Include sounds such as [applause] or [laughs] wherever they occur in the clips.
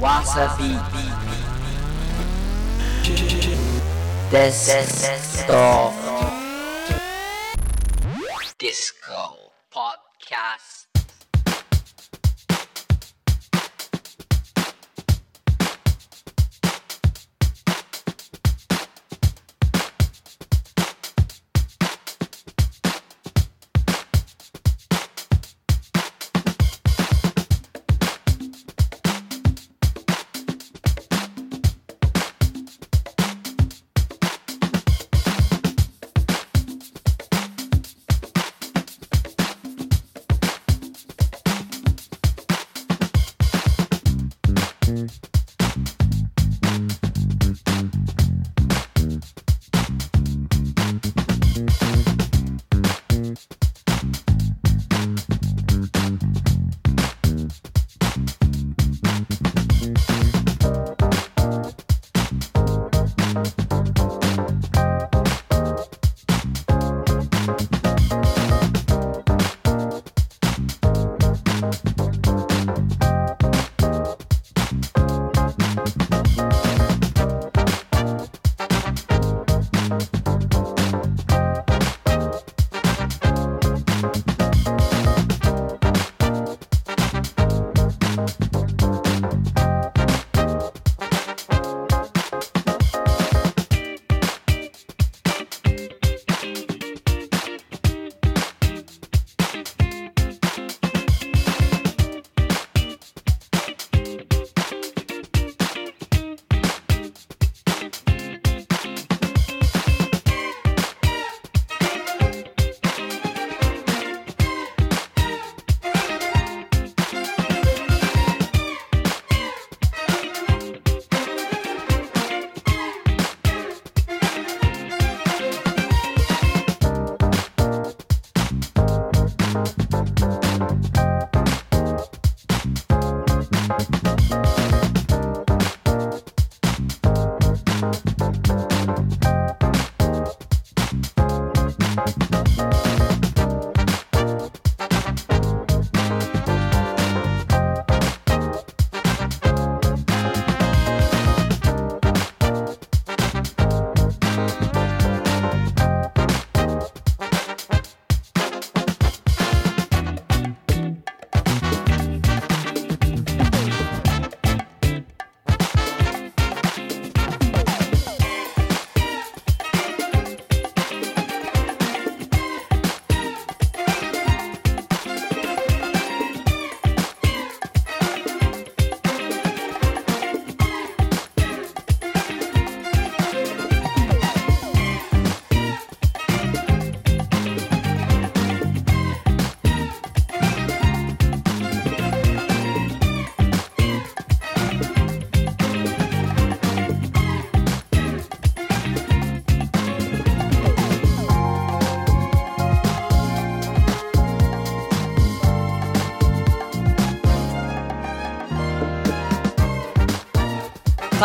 わさび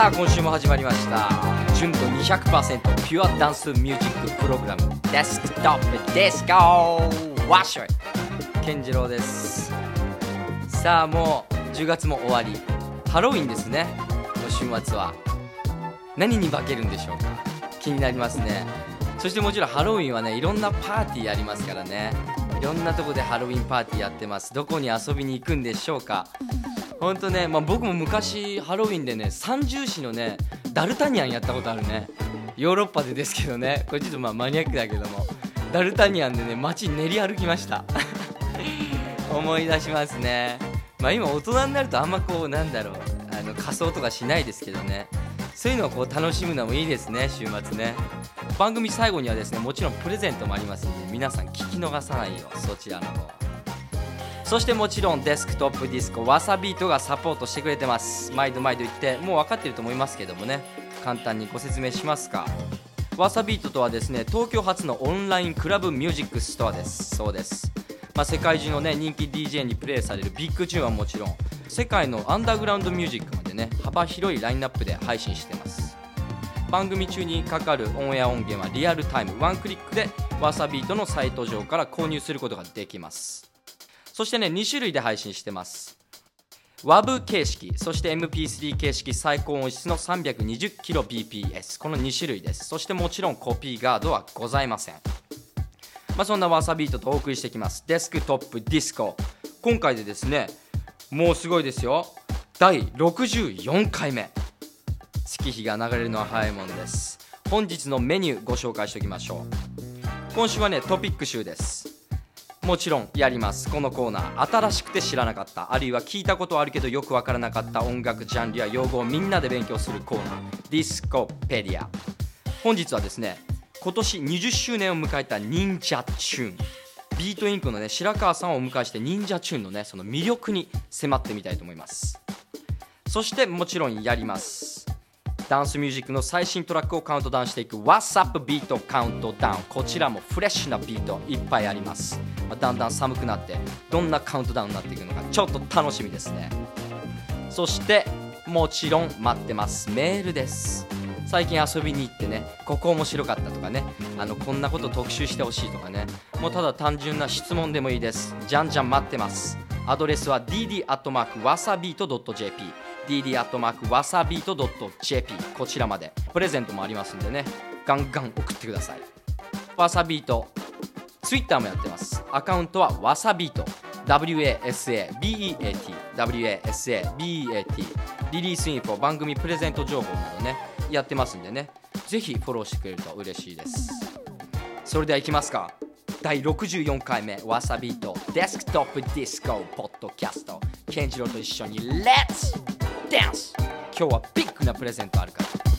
さあ今週も始まりました。純度200%ピュアダンスミュージックプログラム。 Desktop Disco わっしょい健次郎です。さあもう10月も終わり。ハロウィンですね。この週末は。何に化けるんでしょうか。気になりますね。そしてもちろんハロウィンはねいろんなパーティーありますからね。いろんなとこでハロウィンパーティーやってます。どこに遊びに行くんでしょうか。ほんとね、まあ、僕も昔ハロウィンでね三重市のねダルタニアンやったことあるね。ヨーロッパでですけどね。これちょっとまあマニアックだけども。ダルタニアンでね街練り歩きました。[laughs] 思い出しますね。まあ今大人になるとあんまこうなんだろう。あの仮装とかしないですけどね。そういうのをこう楽しむのもいいですね週末ね。番組最後にはですねもちろんプレゼントもありますんで皆さん聞き逃さないよそちらの方。そしてもちろん Desktop Disco Wasabeat がサポートしてくれてます。毎度毎度言ってもう分かってると思いますけどもね。簡単にご説明しますか。 Wasabeat とはですね東京初のオンラインクラブミュージックストアです。そうです。まあ、世界中のね人気 DJ にプレイされるビッグチューンはもちろん世界のアンダーグラウンドミュージックまでね幅広いラインナップで配信してます。番組中にかかるオンエア音源はリアルタイム。ワンクリックでわさビートのサイト上から購入することができます。そしてね2種類で配信してます。WAV 形式そして MP3 形式最高音質の 320kbps この2種類です。そしてもちろんコピーガードはございません。まあ、そんなわさビートとお送りしていきます。デスクトップディスコ。今回でですねもうすごいですよ。第64回目。月日が流れるのは早いものです。本日のメニューご紹介しておきましょう。今週はねトピック集です。もちろんやります。このコーナー新しくて知らなかった。あるいは聞いたことあるけどよくわからなかった音楽ジャンルや用語をみんなで勉強するコーナー。ディスコペディア本日はですね今年20周年を迎えた Ninja Tune。Beatink のね白川さんをお迎えして Ninja Tune のねその魅力に迫ってみたいと思います。そしてもちろんやります。ダンスミュージックの最新トラックをカウントダウンしていく What's Up ビートカウントダウンこちらもフレッシュなビートいっぱいあります、まあ、だんだん寒くなってどんなカウントダウンになっていくのかちょっと楽しみですね。そしてもちろん待ってます。メールです。最近遊びに行ってねここ面白かったとかねあのこんなこと特集してほしいとかねもうただ単純な質問でもいいです。じゃんじゃん待ってます。アドレスは dd.wasabeat.jp dd.wasabeat.jp こちらまで。プレゼントもありますんでね。ガンガン送ってください。わさビート。ツイッターもやってます。アカウントはわさビート。WASABEAT WASABEAT リリースインフォ番組プレゼント情報などね。やってますんでね。ぜひフォローしてくれると嬉しいです。それではいきますか。第64回目。 Wasabeat。Desktop Disco ポッドキャストケンジロと一緒に。 Let's dance 今日はビッグなプレゼントあるから。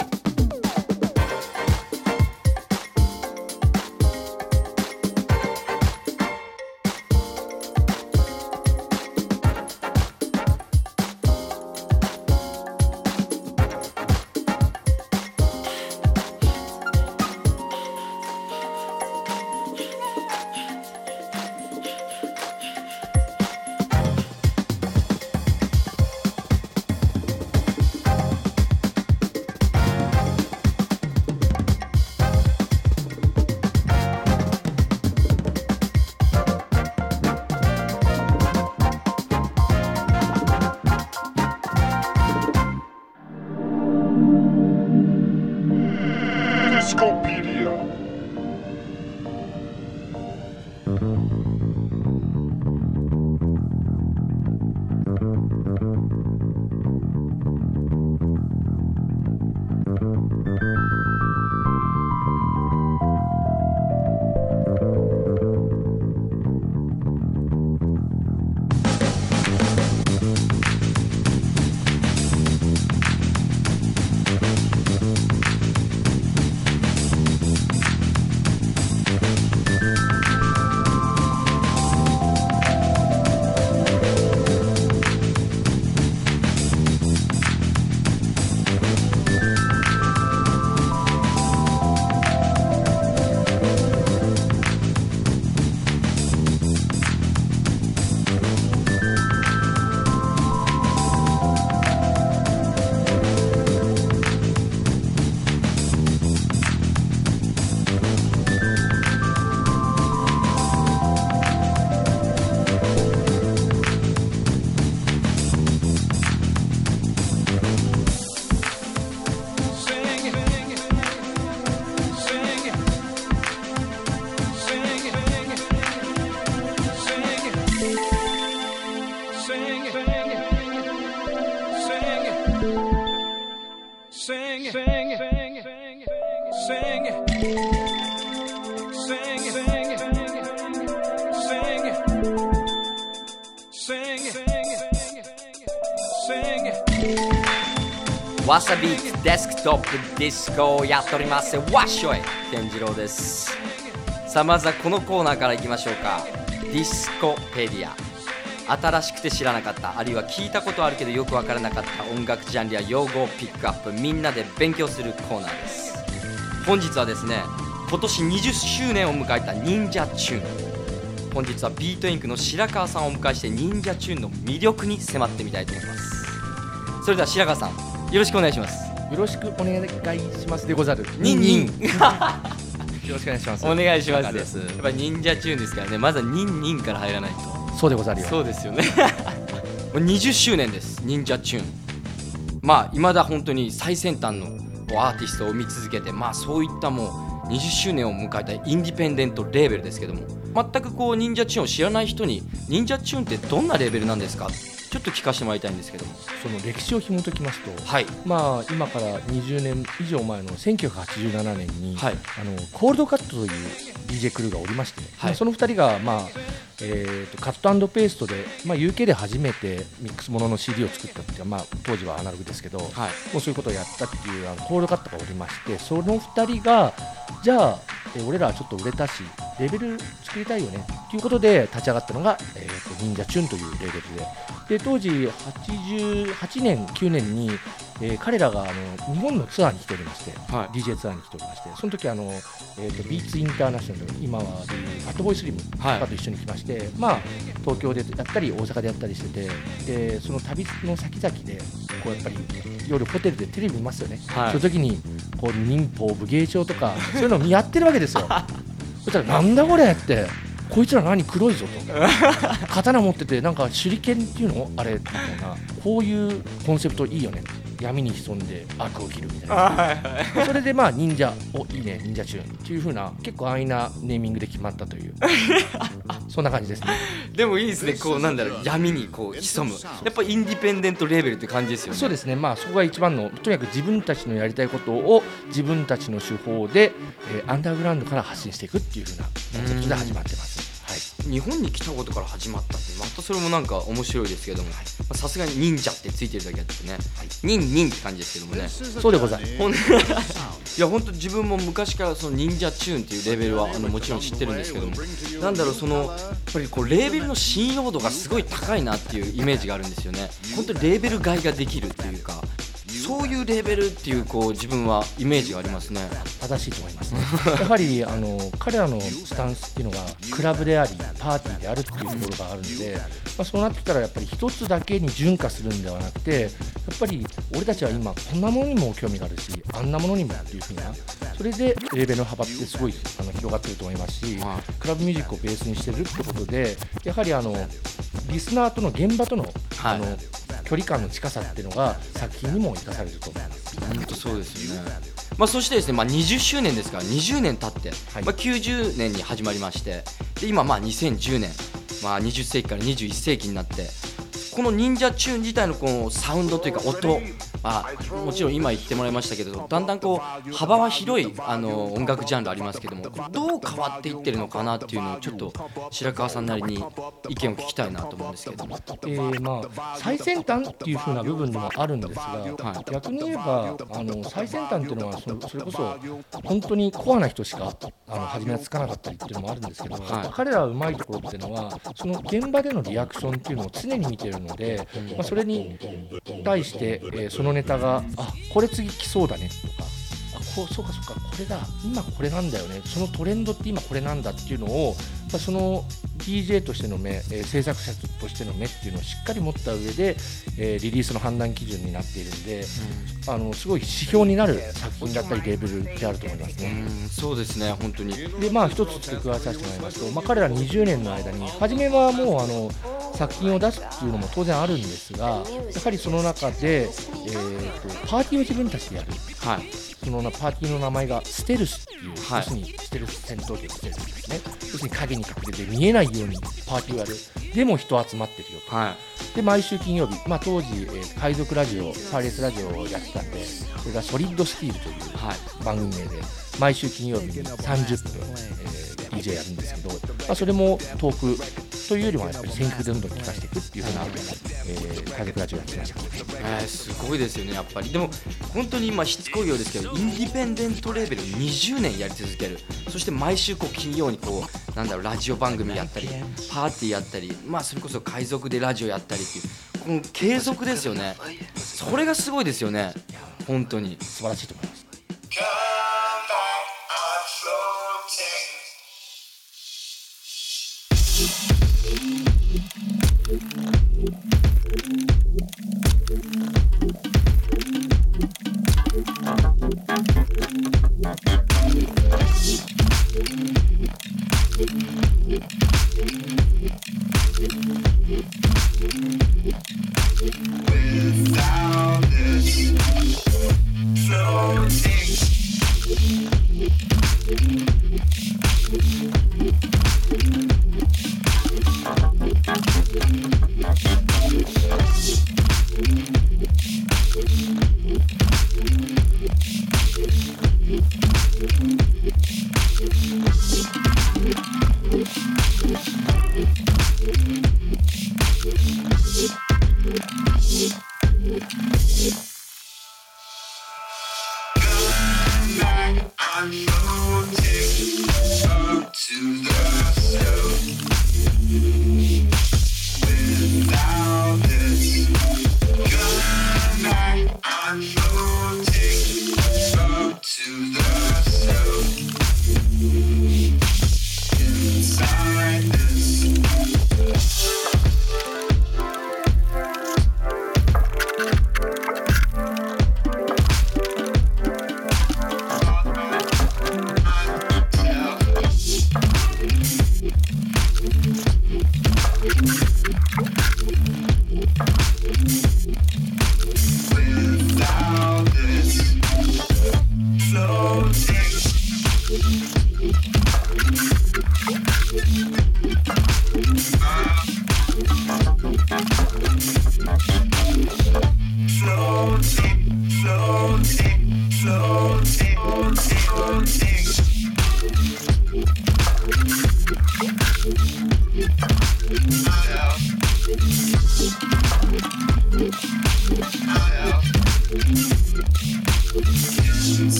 Desktop Disco をやっております。わっしょい健次郎です。さあまずはこのコーナーからいきましょうか。ディスコペディア。新しくて知らなかった。あるいは聞いたことあるけどよくわからなかった。音楽ジャンルや用語をピックアップ。みんなで勉強するコーナーです。本日はですね今年20周年を迎えた Ninja Tune 本日は Beatink の白川さんをお迎えして Ninja Tune の魅力に迫ってみたいと思います。それでは白川さんよろしくお願いします。よろしくお願いしますでござる。ニン。ニン。[laughs] よろしくお願いします。お願いします。です？やっぱ忍者チューンですからね。まずはニンニンから入らないと。そうでござるよ。そうですよね。[laughs] 20周年です。忍者チューン。まあいまだ本当に最先端のアーティストを見続けてまあそういったもう20周年を迎えたインディペンデントレーベルですけども全くこう忍者チューンを知らない人に忍者チューンってどんなレベルなんですか？ちょっと聞かせてもらいたいんですけども。その歴史を紐解きますと、はい。まあ今から20年以上前の1987年に、はい。あのコールドカットという DJ クルーがおりまして、はい。まあその2人が、まあえーとカットペーストで、まあ、UK で初めてミックスものの CD を作ったっていうか、まあ、当時はアナログですけど、もはい。うそういうことをやったっていうあのコールドカットがおりましてその2人がじゃあ、えー俺らはちょっと売れたしレベル作りたいよねということで立ち上がったのが、えー、と忍者チューンというレベルで。で当時88年9年に、えー彼らがあの日本のツアーに来ておりまして、はい。DJ ツアーに来ておりましてその時あの、えー、とビーツインターナショナル今はでいうファットボーイスリムとはい。かと一緒に来まして、まあ、東京でやったり大阪でやったりしててでその旅の先々でこうやっぱり夜ホテルでテレビ見ますよね、はい。その時にこう民法武芸帳とかそういうのをやってるわけですよ。[laughs] そしたらなんだこれってこいつら何黒いぞと。[laughs] 刀持っててなんか手裏剣っていうの？あれみたいな。こういうコンセプトいいよね闇に潜んで悪を切るみたいな。それでまあ忍者おいいね忍者チューンっていう風な結構安易なネーミングで決まったという。[laughs] そんな感じですね。でもいいですね。こうなんだろう闇にこう潜む。やっぱインディペンデントレーベルって感じですよね。そうですね。まあそこが一番のとにかく自分たちのやりたいことを自分たちの手法で、えーアンダーグラウンドから発信していくっていう風なコンセプトで始まってますはい。日本に来たことから始まったってまたそれもなんか面白いですけども。まあさすがに忍者ってついてるだけあってね。忍忍って感じですけどもね。そうでございます。ほん [laughs] いや本当自分も昔からその忍者チューンっていうレベルはあのもちろん知ってるんですけども。なんだろうそのやっぱりこうレーベルの信用度がすごい高いなっていうイメージがあるんですよね。本当にレーベル買いができるっていうかそういうレベルっていうこう自分はイメージがありますね。正しいと思いますね。[laughs] やはりあの彼らのスタンスっていうのがクラブでありパーティーであるっていうところがあるので、まあ、そうなってきたらやっぱり一つだけに準化するんではなくてやっぱり俺たちは今こんなものにも興味があるしあんなものにもっていうふうなそれでレベルの幅ってすごいあの広がってると思いますし、はい。クラブミュージックをベースにしてるってことでやはりあのリスナーとの現場との,、はい。あの距離感の近さっていうのが作品にも生かされると思います。本当そうですよね。まあ、そしてですね、まあ、20周年ですから20年経って、はいまあ、90年に始まりましてで今まあ2010年、まあ、20世紀から21世紀になってこの忍者チューン自体のこのサウンドというか音、まあ、もちろん今言ってもらいましたけどだんだんこう幅は広いあの音楽ジャンルありますけどもどう変わっていってるのかなっていうのをちょっと白川さんなりに意見を聞きたいなと思うんですけども。えーまあ、最先端っていう風な部分でもあるんですが、はい逆に言えばあの最先端っていうのはそそれこそ本当にコアな人しかあの初めはつかなかったりっていうのもあるんですけど、はい彼らはうまいところっていうのはその現場でのリアクションっていうのを常に見てるので、まあ、それに対して、えーそのネタがあこれ次来そうだねとか。あこうそうかそうかこれだ。今これなんだよね。そのトレンドって今これなんだっていうのを、まあ、その DJ としての目、えー制作者としての目っていうのをしっかり持った上で、えーリリースの判断基準になっているんで、あのすごい指標になる作品だったりレベルであると思いますうね。んそうですね本当に。でまあ一つ付け加えさせてもらいますと、まあ、彼ら20年の間に初めはもうあの作品を出すっていうのも当然あるんですがやはりその中で、えーとパーティーを自分たちでやる。はいそのなパーティーの名前がステルスっていう、はい要するにステルス戦闘機のステルスですね。要するに影に隠れて見えないようにパーティーをやる。でも人集まってるよと。はい。で毎週金曜日、まあ、当時、えー海賊ラジオパイレーツラジオをやってたんでそれがソリッドスティールというはい。番組名で毎週金曜日に30分、えー DJ やるんですけど、まあ、それもトークというよりもやっぱり選曲でどんどん聞かせていくっていうふうな、えー、海賊ラジオやってました。えー、すごいですよねやっぱり。でも本当に今しつこいようですけどインディペンデントレーベル20年やり続ける。そして毎週こう金曜にこうなんだろうラジオ番組やったりパーティーやったりまあそれこそ海賊でラジオやったりっていうこの継続ですよね。それがすごいですよね。本当に。素晴らしいと思います。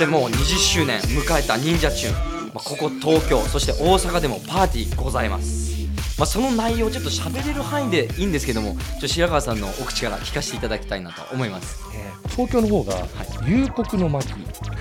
してもう20周年迎えた忍者チューン、まあ、ここ東京そして大阪でもパーティーございます、まあ、その内容をちょっと喋れる範囲でいいんですけどもちょっと白川さんのお口から聞かせていただきたいなと思います。えー東京の方が夕刻の巻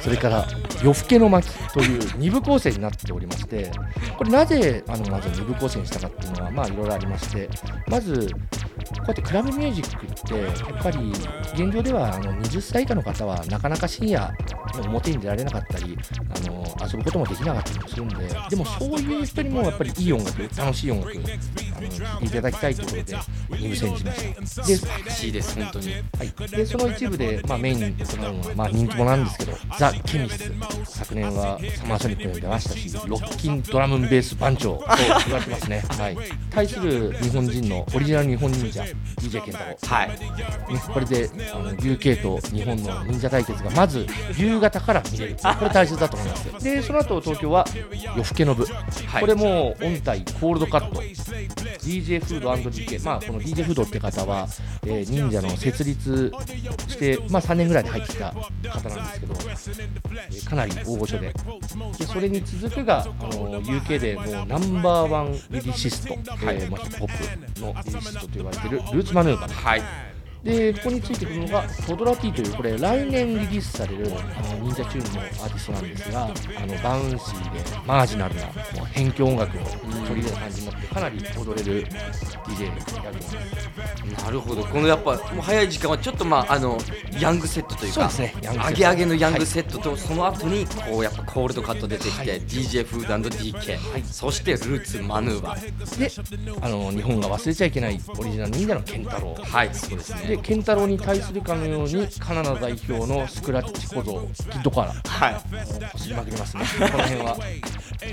それから夜更けの巻という2部構成になっておりましてこれなぜあのまず2部構成にしたかっていうのはまあいろいろありましてまずこうやってクラブミュージックってやっぱり現状ではあの20歳以下の方はなかなか深夜の表に出られなかったりあの遊ぶこともできなかったりもするんででもそういう人にもやっぱりいい音楽楽しい音楽いていただきたいということで2部制にしました。で嬉しいです本当に。はい、でその一部で、まあ、メインに行うのは、まあ、人気者なんですけどザ・ケミス昨年はサマーソニックにも出ましたしロッキンドラムンベース番長と言われてますね、はい、対する日本人のオリジナル日本忍者 DJ 健太郎はい。ね、これであの UK と日本の忍者対決がまず夕方から見れる。これ大切だと思います。でその後東京は夜更けの部、はい。これも音体コールドカット DJ フード &DK まあこの DJ フードって方は、えー忍者の設立して、まあ、3年ぐらいで入ってきた方なんですけど、えーかなり大御所で。でそれに続くがあの UK でもうナンバーワンリリシスト、えーまあ、ヒップホップのリリシストと言われているルーツマヌーバー。はい。でここについてくるのがトドラ T というこれ来年リリースされるあの Ninja Tune のアーティストなんですがあのバウンシーでマージナルなもう辺境音楽を取り入れた感じになってかなり踊れる DJ になってます。なるほど。このやっぱもう早い時間はちょっとまああのヤングセットというかそうですねヤングセット。上げ上げのヤングセットと、その後にこうやっぱ Coldcut 出てきて、DJ Food & DK、そして Roots Manuva。ーであの日本が忘れちゃいけないオリジナル忍者のケンタロウ。はいそうですねでケンタロウに対するかのようにカナダ代表のスクラッチ小僧キッドコアラはい。こすりまくりますね。この辺は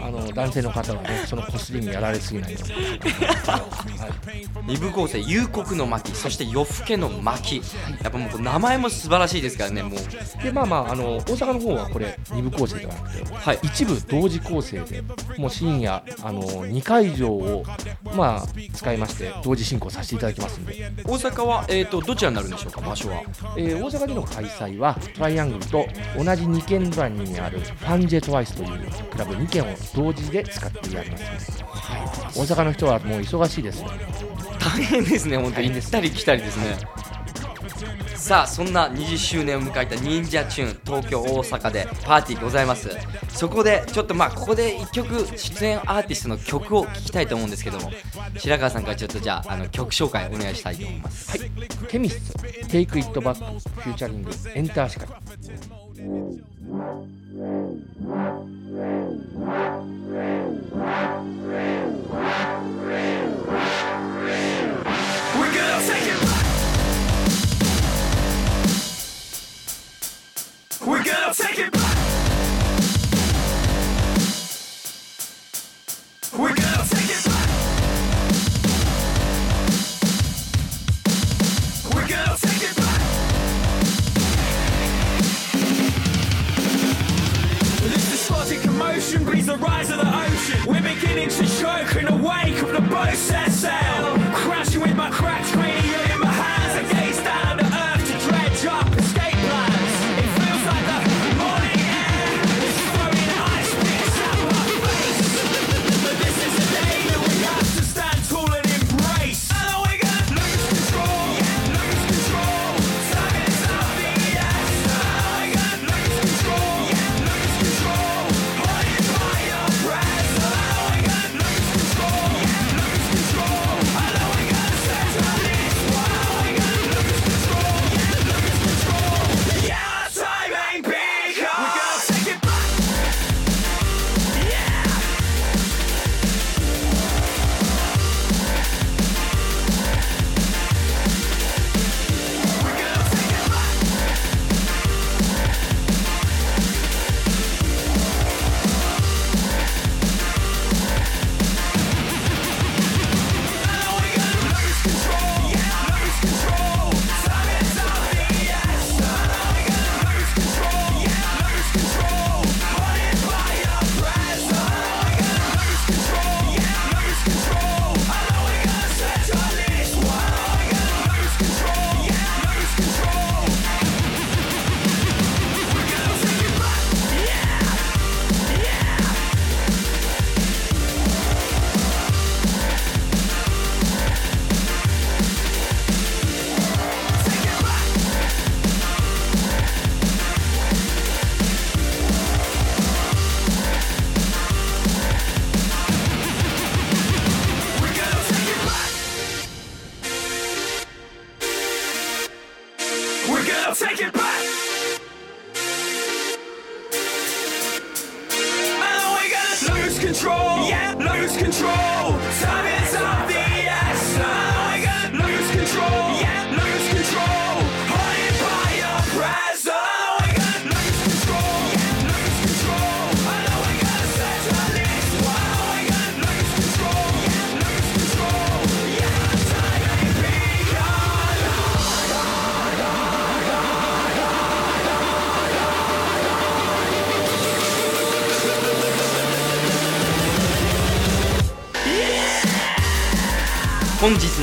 あの男性の方はねそのこすりにやられすぎないように、はい。二部構成夕刻の巻そして夜更けの巻。やっぱもう名前も素晴らしいですからねもう。でまあまああの大阪の方はこれ2部構成ではなくて、はい。一部同時構成でもう深夜あの2会場をまあ使いまして同時進行させていただきますんで、大阪は、えー、とどちらになるんでしょうか場所は。えー大阪での開催はトライアングルと同じ二軒隣にあるファンジェトワイスというクラブ2軒を同時で使ってやります。ので、はい、大阪の人はもう忙しいです。よ大変ですね本当に。行ったり来たりですねさあそんな20周年を迎えた忍者チューン東京大阪でパーティーございますそこでちょっとまあここで1曲出演アーティストの曲を聴きたいと思うんですけども白川さんからちょっとじゃああの曲紹介お願いしたいと思いますはい、ケミスト、テイクイットバック、フューチャリング、エンターシカル。We're gonna take it back. We're gonna take it back. We're gonna take it back. We're gonna take it back. This despotic commotion breeds the rise of the ocean. We're beginning to choke in the wake of the boat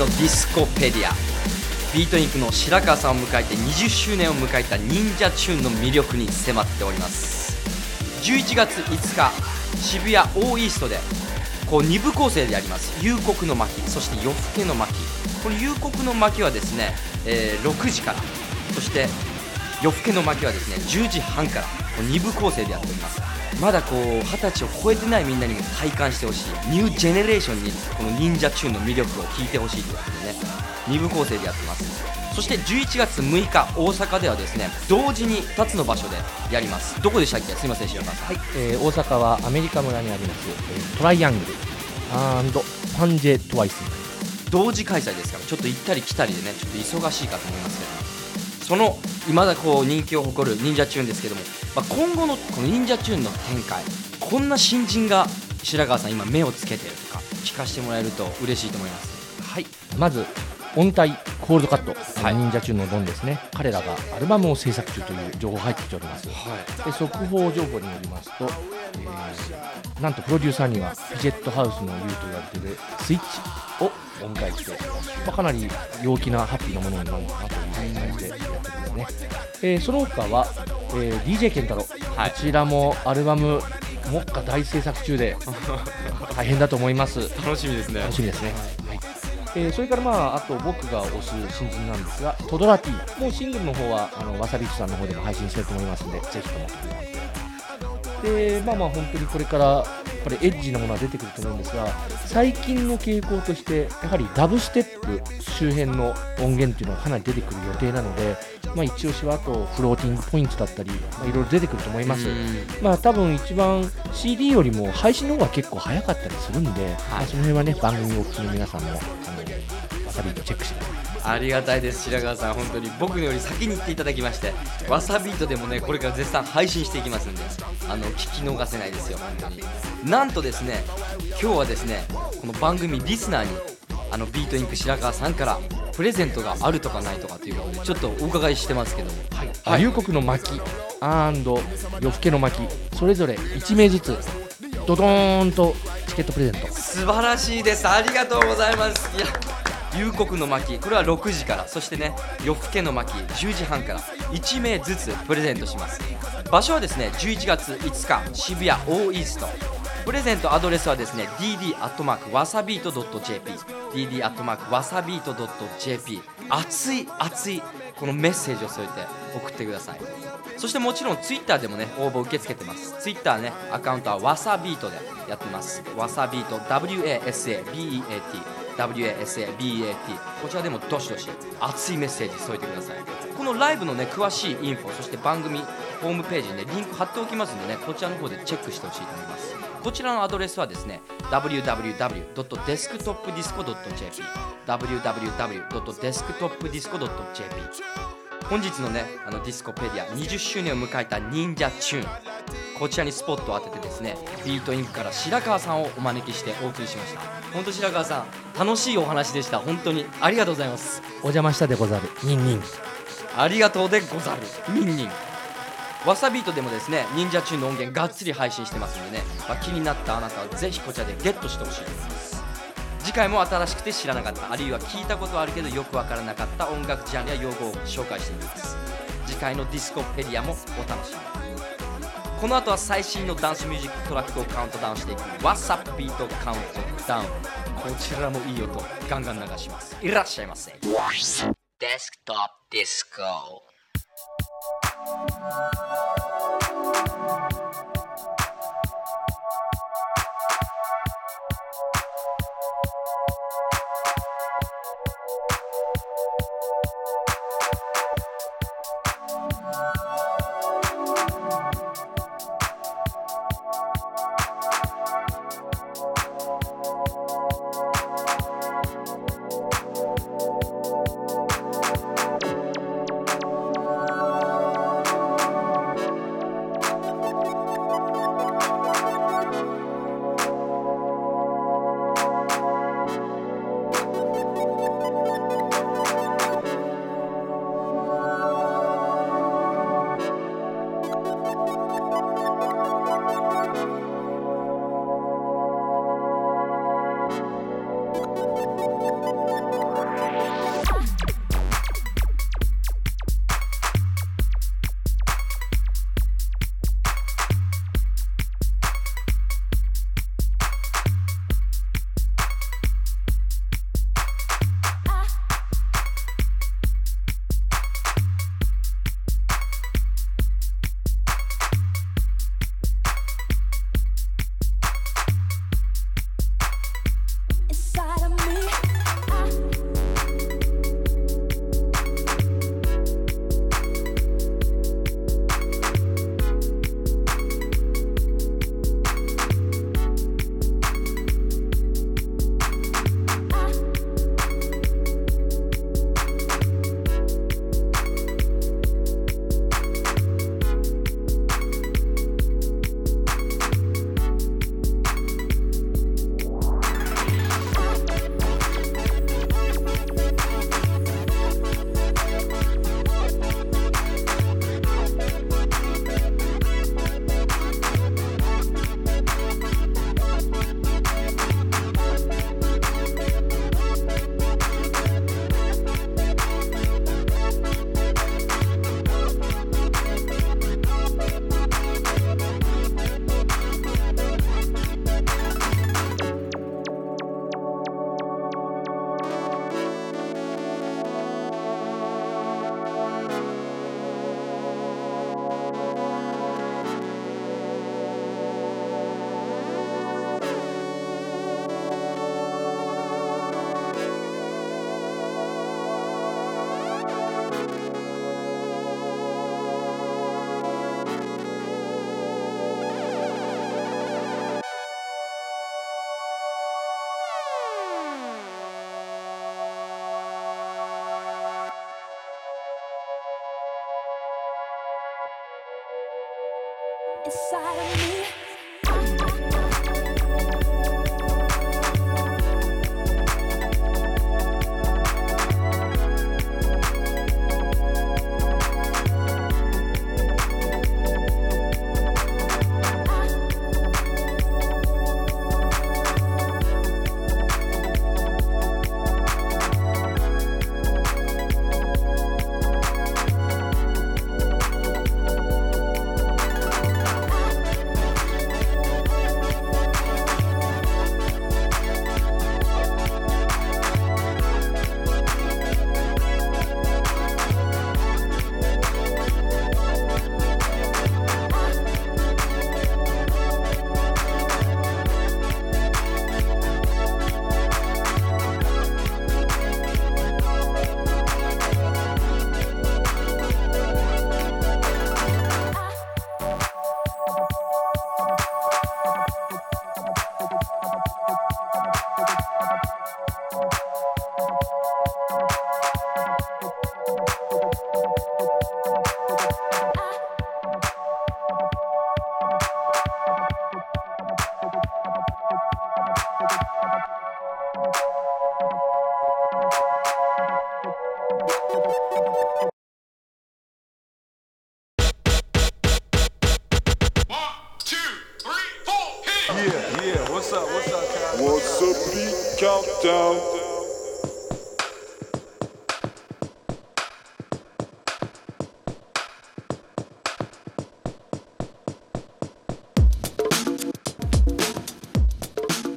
のディスコペディア。 Beatink の白川さんを迎えて20周年を迎えた Ninja Tune の魅力に迫っております。11月5日渋谷 O-EAST でこう2部構成であります。夕刻の巻そして夜更けの巻。この夕刻の巻はですね、えー6時から。そして夜更けの巻はですね10時半から。2部構成でやっております。まだこう二十歳を超えてないみんなにも体感してほしい。 new generation にこの忍者チューンの魅力を聞いてほしいということでね2部構成でやってます。そして11月6日大阪ではですね同時に2つの場所でやります。どこでしたっけ？すいません白川さん。はい、えー大阪はアメリカ村にあります、えートライアングルアンドパンジェトワイス同時開催ですからちょっと行ったり来たりでねちょっと忙しいかと思いますその未だこう人気を誇る忍者チューンですけども、まあ、今後のこの忍者チューンの展開こんな新人が白川さん今目をつけてるとか聞かせてもらえると嬉しいと思います。はい。まず音体コールドカット、はい。忍者中のドンですね。彼らがアルバムを制作中という情報入ってきております。で速報情報によりますと、えーなんとプロデューサーにはピジェットハウスの優と言われているスイッチをお迎えして、まあ、かなり陽気なハッピーなものになるのかなという感じでやってですね、えーその他は、えー DJ 健太郎、はい。こちらもアルバム目下大制作中で [laughs] 大変だと思います。楽しみですね。楽しみですね。はい。えーそれからまああと僕が推す新人なんですがトドラティ。もうシングルの方はあのわさびちさんの方でも配信してると思いますのでぜひとも。でまあまあ本当にこれからぱりエッジなものは出てくると思うんですが最近の傾向としてやはりダブステップ周辺の音源っていうのがかなり出てくる予定なので、まあ、一押しはあとフローティングポイントだったり、まあ、いろいろ出てくると思います。まあ多分一番 CD よりも配信の方が結構早かったりするんで、まあ、その辺はね番組をお聞きの皆さんもあのわさびとチェックしてくださいありがたいです白川さん。本当に。僕より先に言っていただきましてわさビートでもねこれから絶賛配信していきますんであの聞き逃せないですよ。本当に。なんとですね今日はですねこの番組リスナーにあのビートインク白川さんからプレゼントがあるとかないとかということでちょっとお伺いしてますけども。はい、あ龍谷の巻アンド夜更けの巻それぞれ1名ずつドドーンとチケットプレゼント。素晴らしいです。ありがとうございます。いや夕刻の巻これは6時からそしてね夜更けの巻10時半から1名ずつプレゼントします。場所はですね11月5日渋谷オーイースト。プレゼントアドレスはですね dd アットマークわさビート .jp dd アットマークわさビート .jp 熱い熱いこのメッセージを添えて送ってください。そしてもちろんツイッターでもね応募受け付けてます。ツイッターねアカウントはわさビートでやってます。わさビート WASABEAT WASABAT こちらでもどしどし熱いメッセージ添えてください。このライブのね詳しいインフォそして番組ホームページにねリンク貼っておきますんでねこちらの方でチェックしてほしいと思います。こちらのアドレスはですね www.desktopdisco.jp www.desktopdisco.jp 本日のねあのディスコペディア20周年を迎えた Ninja Tune。こちらにスポットを当ててですね Beatink から白川さんをお招きしてお送りしました。本当白川さん楽しいお話でした。本当に。ありがとうございます。お邪魔したでござる。ニンニン。ありがとうでござる。ニンニン。 Wasabeat でもですね Ninja Tune の音源がっつり配信してますんでね、まあ、気になったあなたはぜひこちらでゲットしてほしいと思います。次回も新しくて知らなかったあるいは聞いたことはあるけどよくわからなかった音楽ジャンルや用語を紹介していきます。次回のディスコペディアもお楽しみに。この後は最新のダンスミュージックトラックをカウントダウンしていく Wasabeat カウントダウン。こちらもいい音。ガンガン流します。いらっしゃいませ。デスクトップディスコ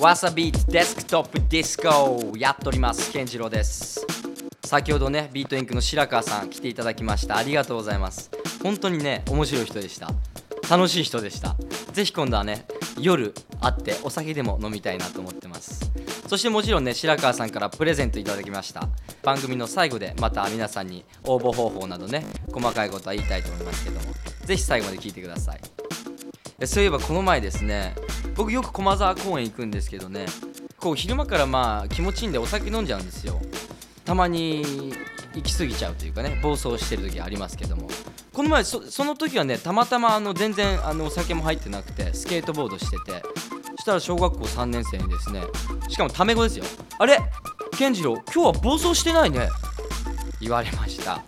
Wasabeat Desktop Disco やっております。健次郎です。先ほどね Beatink の白川さん来ていただきました。ありがとうございます。本当にね面白い人でした。楽しい人でした。ぜひ今度はね夜会ってお酒でも飲みたいなと思ってます。そしてもちろんね白川さんからプレゼントいただきました。番組の最後でまた皆さんに応募方法などね細かいことは言いたいと思いますけどもぜひ最後まで聞いてください。そういえばこの前ですね僕よく駒沢公園行くんですけどね。こう昼間からまあ気持ちいいんでお酒飲んじゃうんですよ。たまに行き過ぎちゃうというかね暴走してる時ありますけども。この前そその時はねたまたまあの全然あのお酒も入ってなくてスケートボードしてて。そしたら小学校3年生にですねしかもタメ語ですよ。あれ？健次郎今日は暴走してないね。言われました。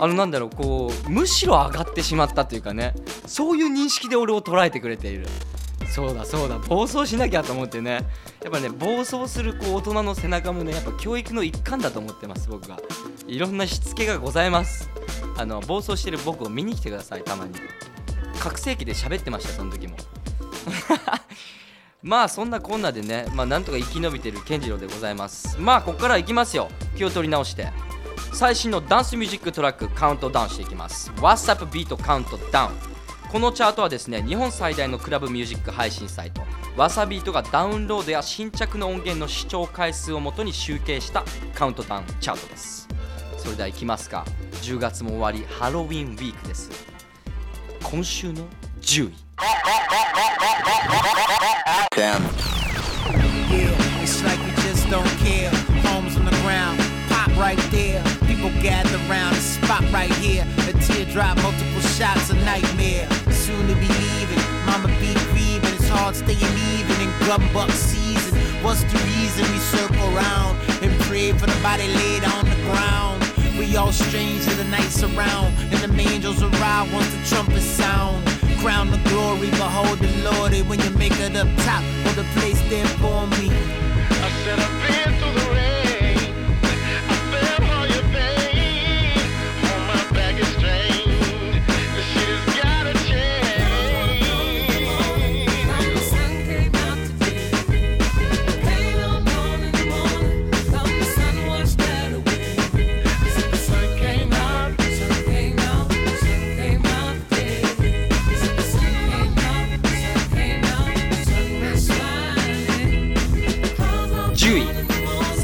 あのなんだろうこうむしろ上がってしまったというかね。そういう認識で俺を捉えてくれている。そうだそうだ。暴走しなきゃと思ってね。やっぱね暴走するこう大人の背中もねやっぱ教育の一環だと思ってます僕が。いろんなしつけがございます。あの暴走してる僕を見に来てくださいたまに。覚醒器で喋ってましたその時も。[laughs] まあそんなこんなでねまあなんとか生き延びてる健次郎でございます。まあここから行きますよ。気を取り直して。最新のダンスミュージックトラックカウントダウンしていきます。What's Up Beat Countdown このチャートはですね日本最大のクラブミュージック配信サイトわさビートがダウンロードや新着の音源の視聴回数をもとに集計したカウントダウンチャートですそれでは行きますか10月も終わりハロウィンウィークです今週の10位 Yeah, it's like we just don't care. Homes on the ground, pop right there. People gather around, a spot right here. A teardrop, multiple shots, a nightmare. Soon be leaving, mama be grieving. It's hard staying even in gumbuck season. What's the reason we circle around and pray for the body laid on the ground? We all strange to the nights around, and the angels arrive once the trumpet sound. Crown the glory, behold the Lord. When you make it up top, hold the place there for me. I said I've been through the rain.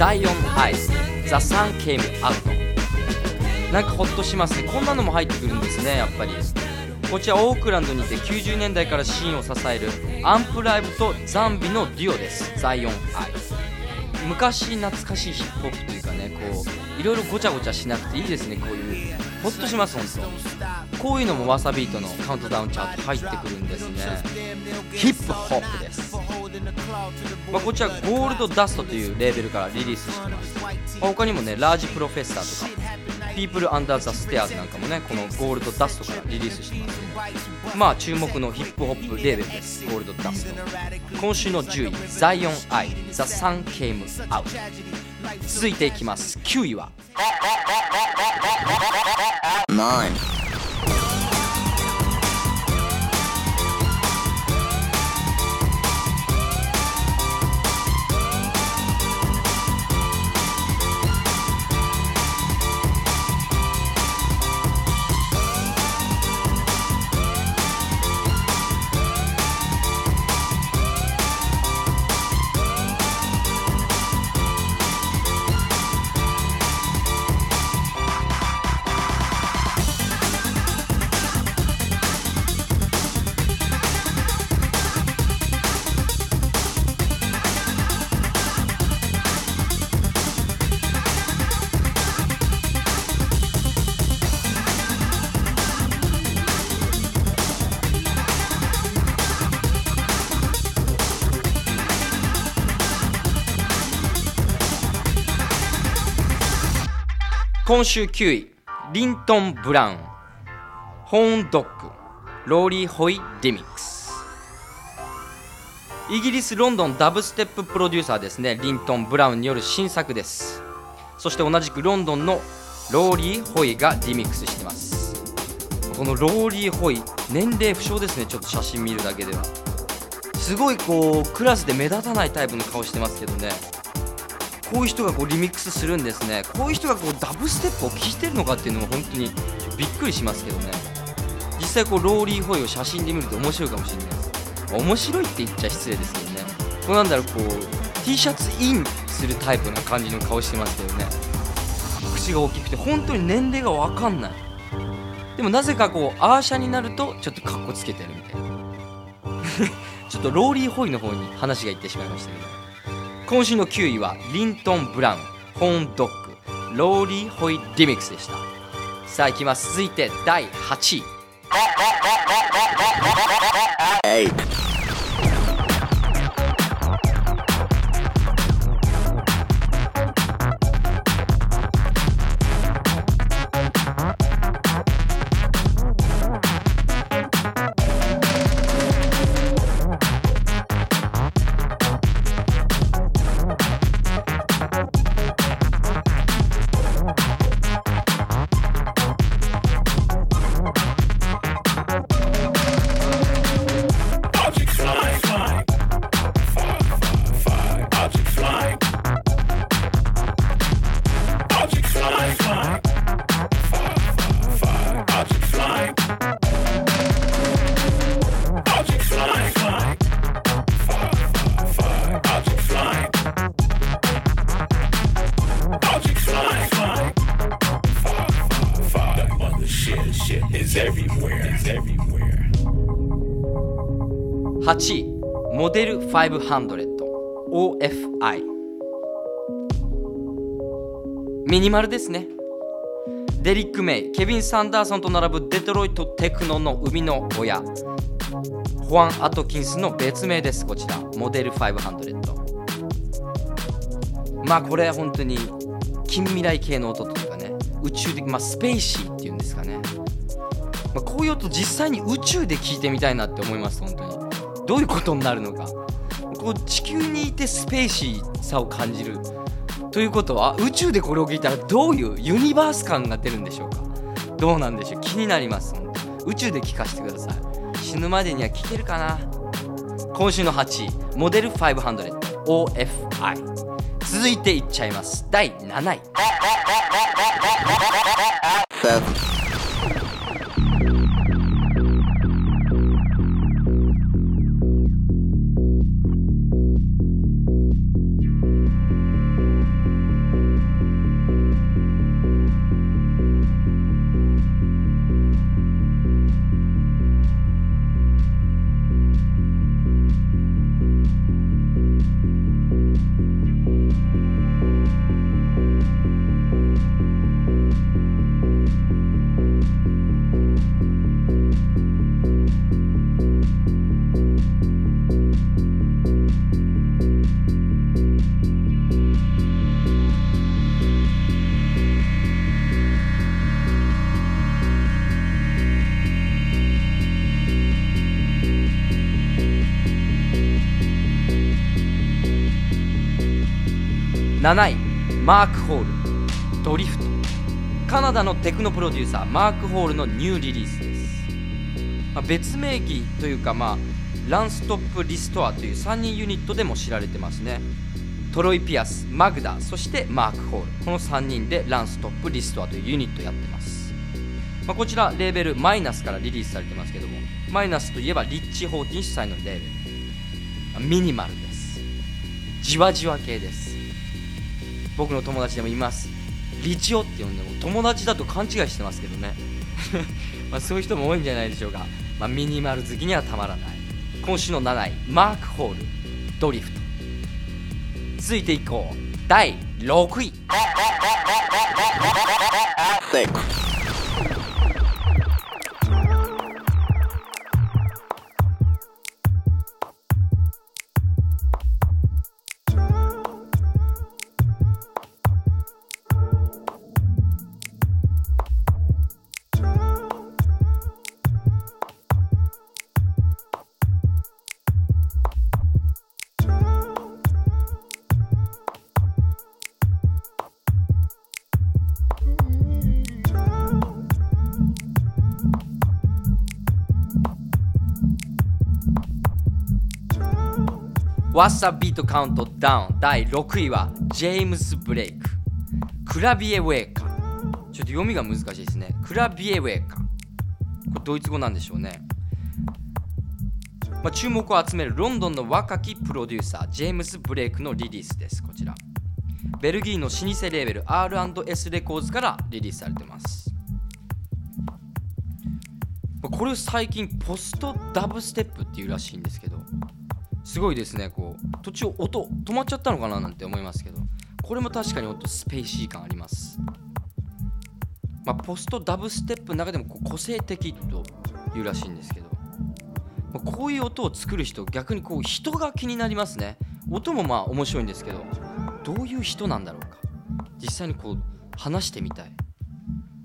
Zion I The Sun Came Out なんかほっとしますね。こんなのも入ってくるんですねやっぱり。こちらオークランドにて90年代からシーンを支える Amp Live と Zumbi のデュオです。 Zion I 昔懐かしいヒップホップというかねこういろいろごちゃごちゃしなくていいですねこういう。ほっとします本当こういうのもわさビートのカウントダウンチャート入ってくるんですね。ヒップホップです。まあ、こちら Gold Dust というレーベルからリリースしてます、まあ他にもね Large Professor とか People Under The Stairs なんかもねこの Gold Dust からリリースしてます。ねまあ注目のヒップホップレーベルです。 Gold Dust。今週の10位 Zion I The Sun Came Out。続いていきます。9位は。Nine. 今週9位 Linton Brown Horndog Rory Hoy Remix。イギリス・ロンドンダブステッププロデューサーですね Linton Brown による新作です。そして同じくロンドンの Rory Hoy がリミックスしてます。この Rory Hoy 年齢不詳ですねちょっと写真見るだけでは。すごいこうクラスで目立たないタイプの顔してますけどね。こういう人がこうリミックスするんですね。こういう人がこうダブステップを聴いてるのかっていうのも本当にびっくりしますけどね。実際こうローリー・ホイを写真で見ると面白いかもしれないです。面白いって言っちゃ失礼ですけどね。こうなんだろうこう T シャツインするタイプな感じの顔してますけどね。口が大きくて本当に年齢が分かんない。でもなぜかこうアーシャになるとちょっとカッコつけてるみたいな。[laughs] ちょっとローリー・ホイの方に話がいってしまいましたけど。今週の9位はリントン・ブラウンホーンドッグローリー・ホイリミックスでした。さあいきます。続いて第8位。OFI ミニマルですね。デリック・メイ。ケビン・サンダーソンと並ぶデトロイト・テクノの生みの親。ホアン・アトキンスの別名です。こちら。モデル500まあこれ本当に近未来系の音というかね。宇宙的、まあ、スペーシーっていうんですかね、まあ、こういう音実際に宇宙で聞いてみたいなって思います本当に。どういうことになるのか。こう地球にいてスペーシーさを感じるということは宇宙でこれを聞いたらどういうユニバース感が出るんでしょうか？どうなんでしょう？気になります宇宙で聞かせてください。死ぬまでには聞けるかな？今週の8位モデル 500OFI 続いていっちゃいます。第7位。7位マーク・ホールドリフト。カナダのテクノプロデューサーマーク・ホールのニューリリースです、まあ、別名義というかまあランストップ・リストアという3人ユニットでも知られてますね。トロイ・ピアス、マグダ、そしてマーク・ホール。この3人でランストップ・リストアというユニットやってます、まあ、こちらレーベルマイナスからリリースされてますけどもマイナスといえばリッチ・ホーティン主催のレーベル。ミニマルです。じわじわ系です。僕の友達でもいます。リチオって呼んでも友達だと勘違いしてますけどね。[laughs] まあそういう人も多いんじゃないでしょうか、まあ、ミニマル好きにはたまらない。今週の7位マーク・ホールドリフト。続いていこう。第6位。What's Up Beat Count Down 第6位はジェームス・ブレイク。クラビエウェーカちょっと読みが難しいですね。クラビエウェーカこれドイツ語なんでしょうね、まあ、注目を集めるロンドンの若きプロデューサージェームス・ブレイクのリリースです。こちら。ベルギーの老舗レーベル R&S レコーズからリリースされてます。これ最近ポストダブステップっていうらしいんですけど。すごいですねこ途中音止まっちゃったのかななんて思いますけどこれも確かに音スペーシー感あります。まあ、ポストダブステップの中でも個性的というらしいんですけど、まあこういう音を作る人逆にこう人が気になりますね。音もまあ面白いんですけどどういう人なんだろうか。実際にこう話してみたい。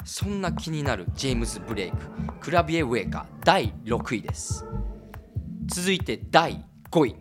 そんな気になるジェームズ・ブレイククラビエ・ウェーカー第6位です。続いて第5位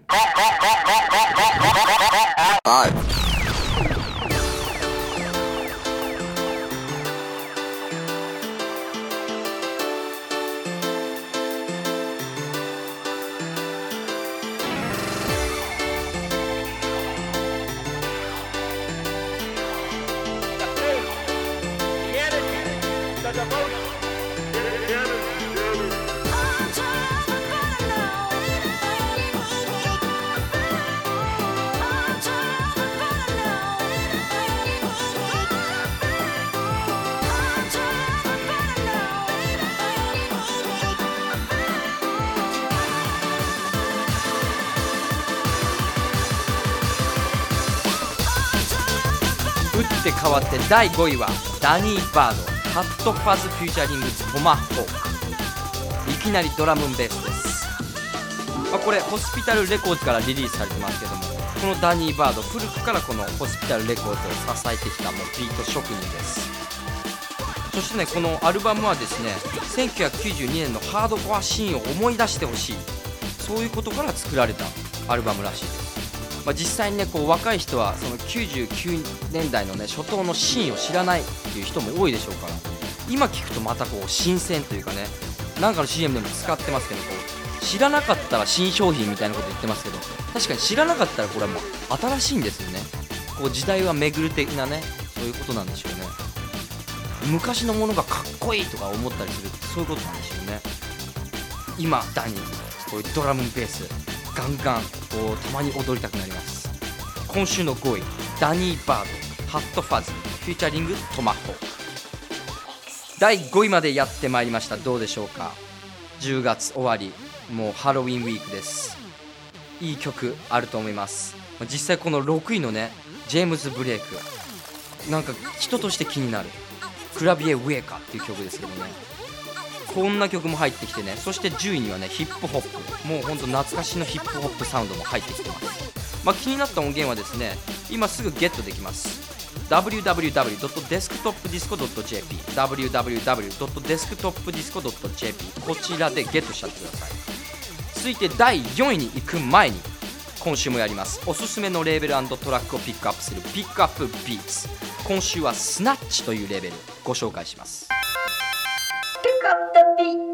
わって第5位は Danny Byrd Hot Fuzz featuring トマホ。いきなりドラムンベースです、まあ、これ Hospital Records からリリースされてますけどもこの Danny Byrd 古くからこの Hospital Records を支えてきたもうビート職人です。そしてねこのアルバムはですね1992年のハードコアシーンを思い出してほしい。そういうことから作られたアルバムらしいです、まあ、実際にねこう若い人はその99年代のね初頭のシーンを知らないっていう人も多いでしょうから今聞くとまたこう新鮮というかねなんかの CM でも使ってますけどこう知らなかったら新商品みたいなこと言ってますけど確かに知らなかったらこれはもう新しいんですよね。こう時代は巡る的なねそういうことなんでしょうね。昔のものがかっこいいとか思ったりするそういうことなんでしょうね。今ダニーこういうドラムベース。ガンガンこうたまに踊りたくなります。今週の5位 Danny Byrd Hot Fuzz featuring トマホ。第5位までやってまいりました。どうでしょうか？10月終わりもうハロウィンウィークです。いい曲あると思います。実際この6位のねジェームズ・ブレイクなんか人として気になる。クラビエ・ウェーカーっていう曲ですけどね。こんな曲も入ってきてね。そして10位にはねヒップホップ。もうほんと懐かしのヒップホップサウンドも入ってきてます、まあ、気になった音源はですね今すぐゲットできます。www.desktopdisco.jp www.desktopdisco.jp こちらでゲットしちゃってください。続いて第4位に行く前に今週もやります。おすすめのレーベルトラックをピックアップするピックアップビーツ。今週はスナッチというレーベルご紹介します。Got the beat.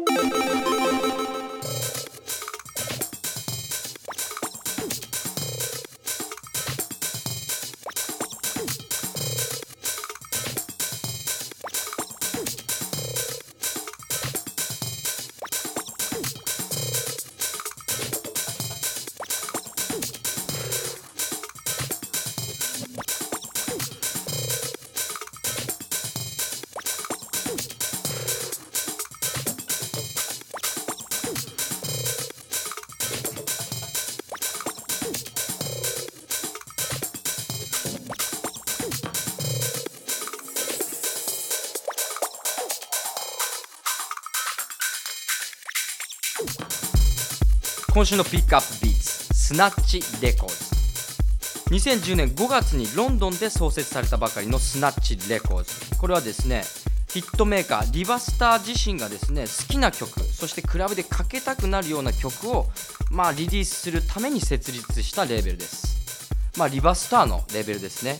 今週の Pick Up Beats Snatch Records。2010年5月にロンドンで創設されたばかりの Snatch Records。これはですねヒットメーカー Riva Starr 自身がですね好きな曲そしてクラブでかけたくなるような曲をまあリリースするために設立したレーベルです。まあ Riva Starr のレーベルですね。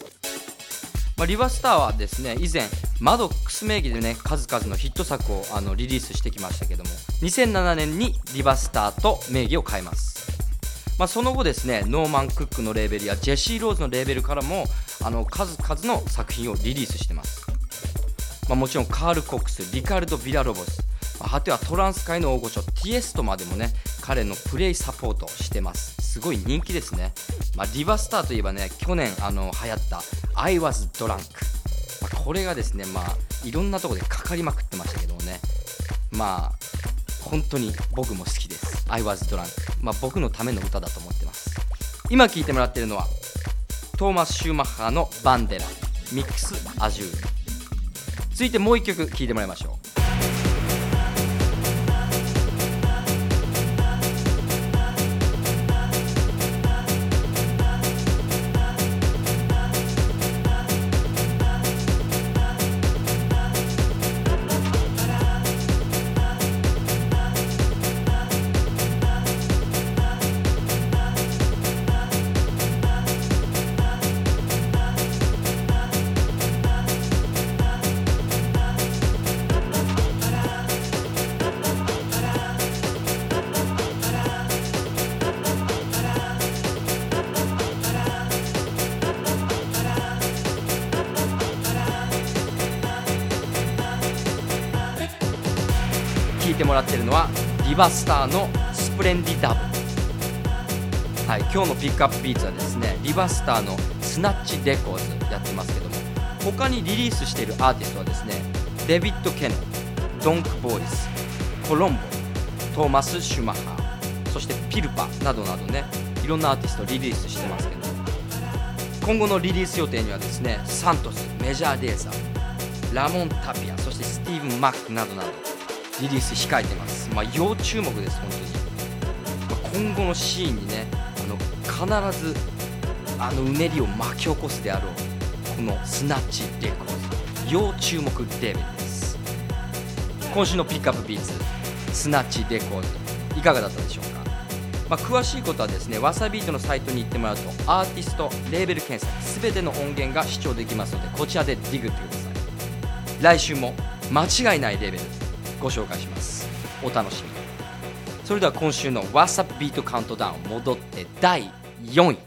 まあ、 Riva Starr はですね以前 Madox 名義でね数々のヒット作をあのリリースしてきましたけども2007年にリバスターと名義を変えます、まあ、その後ですねノーマン・クックのレーベルやジェシー・ローズのレーベルからもあの数々の作品をリリースしてます、まあ、もちろんカール・コックスリカルド・ビラロボス、まあ果てはトランス界の大御所ティエストまでもね彼のプレイサポートしてます。すごい人気ですね、まあ、リバスターといえばね去年あの流行った「I was drunk」まあこれがですねまあいろんなところでかかりまくってましたけどね。まあ本当に僕も好きです。I was drunk まあ僕のための歌だと思ってます。今聴いてもらってるのはトーマス・シューマッハのバンデラミックス・アジュール続いてもう一曲聴いてもらいましょう。リバスターのスプレンディダブ。はい今日のピックアップビーツはですね。リバスターのスナッチレコーズやってますけども。他にリリースしているアーティストはですねデビッド・ケノドンク・ボーリスコロンボトーマス・シュマッハそしてピルパなどなどねいろんなアーティストリリースしてますけど今後のリリース予定にはですねサントスメジャーデーザーラモン・タピアそしてスティーブン・マックなどなどリリース控えてます、まあ、要注目です本当に、まあ今後のシーンにねあの必ずあのうねりを巻き起こすであろうこの Snatch Records 要注目レベルです。今週の Pick Up Beats Snatch Records いかがだったでしょうか。まあ、詳しいことはですねわさビートのサイトに行ってもらうとアーティストレーベル検索全ての音源が視聴できますのでこちらでディグってください。来週も間違いないレベルご紹介します。お楽しみ。それでは今週のわさビートカウントダウン戻って第4位。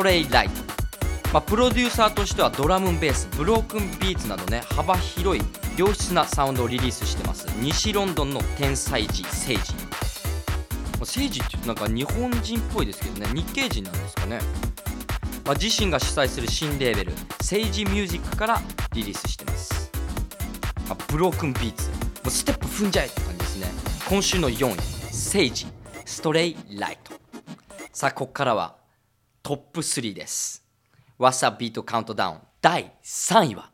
トレイライト、まあ、プロデューサーとしてはドラムベースブロークンビーツなどね幅広い良質なサウンドをリリースしてます。西ロンドンの天才児セイジまあセイジってなんか日本人っぽいですけどね日系人なんですかね、まあ、自身が主催する新レーベルセイジミュージックからリリースしてます、あ、ブロークンビーツ。もうステップ踏んじゃえって感じですね。今週の4位セイジストレイライト。さあここからはトップ3です。わさビートカウントダウン。第3位は。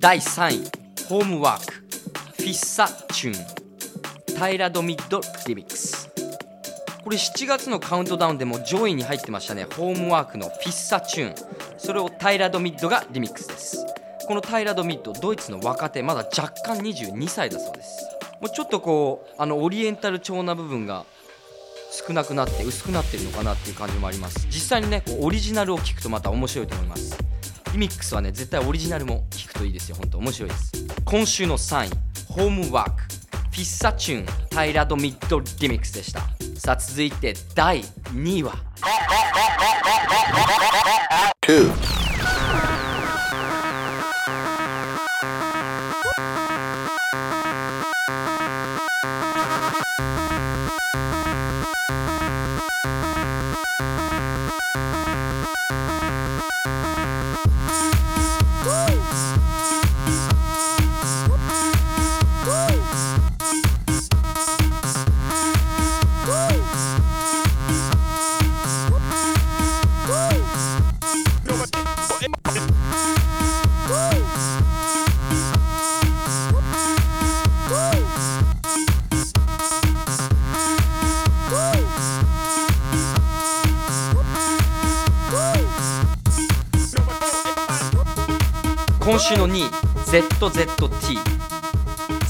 第3位ホームワークフィッサチューンタイラドミッドリミックス。これ7月のカウントダウンでも上位に入ってましたねホームワークのフィッサチューン。それをタイラドミッドがリミックスです。このタイラドミッドドイツの若手まだ若干22歳だそうです。もうちょっとこうあのオリエンタル調な部分が少なくなって薄くなってるのかなっていう感じもあります。実際にねこうオリジナルを聞くとまた面白いと思います。リミックスはね絶対オリジナルも聞くといいですよ。本当面白いです。今週の3位。ホームワーク。フィッサチューン。タイラドミッドリミックスでした。さあ続いて第2位は。2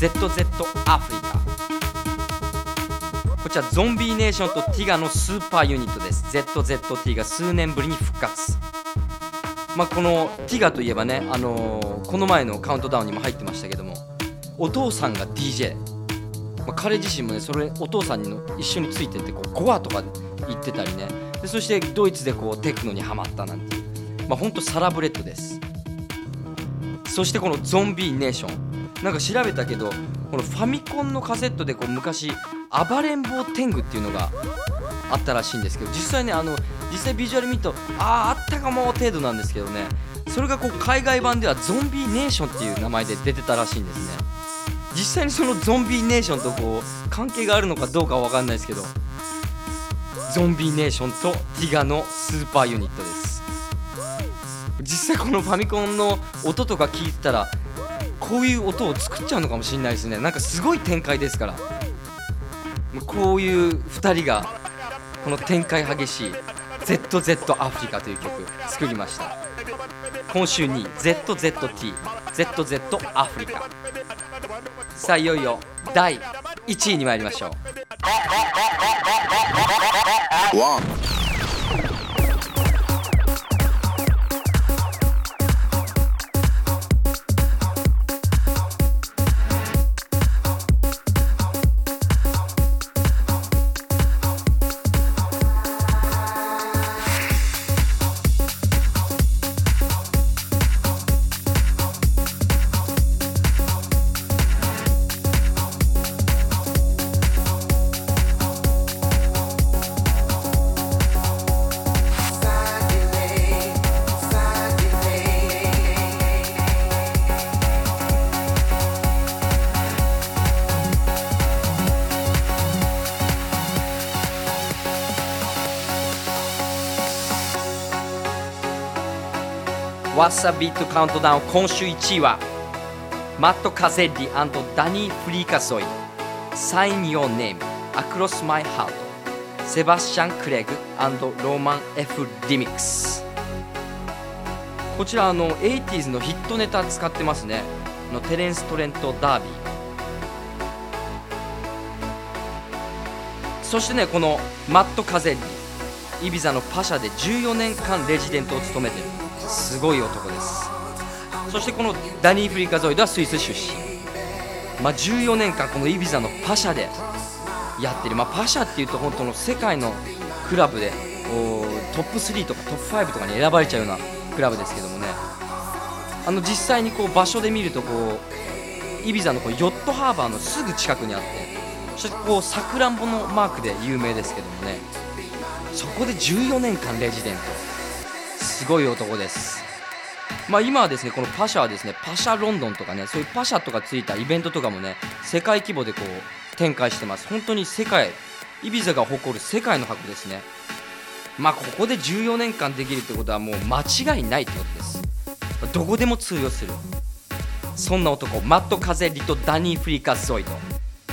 ZZ アフリカこちらゾンビネーションとティガのスーパーユニットです。ZZT が数年ぶりに復活。まあこのティガといえばね、あのーこの前のカウントダウンにも入ってましたけどもお父さんが DJ、まあ、彼自身もねそれお父さんに一緒についてってこうゴアとか行ってたりね。でそしてドイツでこうテクノにはまったなんてまあほんとサラブレッドです。そしてこのゾンビネーション。なんか調べたけどこのファミコンのカセットでこう昔暴れん坊天狗っていうのがあったらしいんですけど実際ねあの実際ビジュアル見るとあああったかも程度なんですけどね。それがこう海外版ではゾンビネーションっていう名前で出てたらしいんですね。実際にそのゾンビネーションとこう関係があるのかどうかは分かんないですけどゾンビネーションとティガのスーパーユニットです。実際このファミコンの音とか聞いてたらこういう音を作っちゃうのかもしれないですね。なんかすごい展開ですから。こういう2人がこの展開激しい ZZ アフリカという曲作りました。今週に ZZT ZZ アフリカ。さあいよいよ第1位に参りましょう。ッサビートカウントダウン今週1位はマット・カゼッリダニー・フリーカソイ Sign Your Name Across My Heart セバスチャン・クレグローマン・ F・ リミックスこちらあの 80s のヒットネタ使ってますね。のテレンス・トレント・ダービーそしてねこのマット・カゼッリイビザのパシャで14年間レジデントを務めてる。すごい男です。そしてこのダニー・フリカゾイドはスイス出身、まあ、14年間このイビザのパシャでやってる、まあ、パシャっていうと本当の世界のクラブでトップ3とかトップ5とかに選ばれちゃうようなクラブですけどもね。あの実際にこう場所で見るとこうイビザのこうヨットハーバーのすぐ近くにあってそしてこうさくらんぼのマークで有名ですけどもね。そこで14年間レジデント。すごい男です。まあ今はですねこのパシャはですねパシャロンドンとかねそういうパシャとかついたイベントとかもね世界規模でこう展開してます。本当に世界イビザが誇る世界の箱ですね。まあここで14年間できるってことはもう間違いないってことです。どこでも通用する。そんな男マット・カゼリとダニー・フリーカ・ゾイド。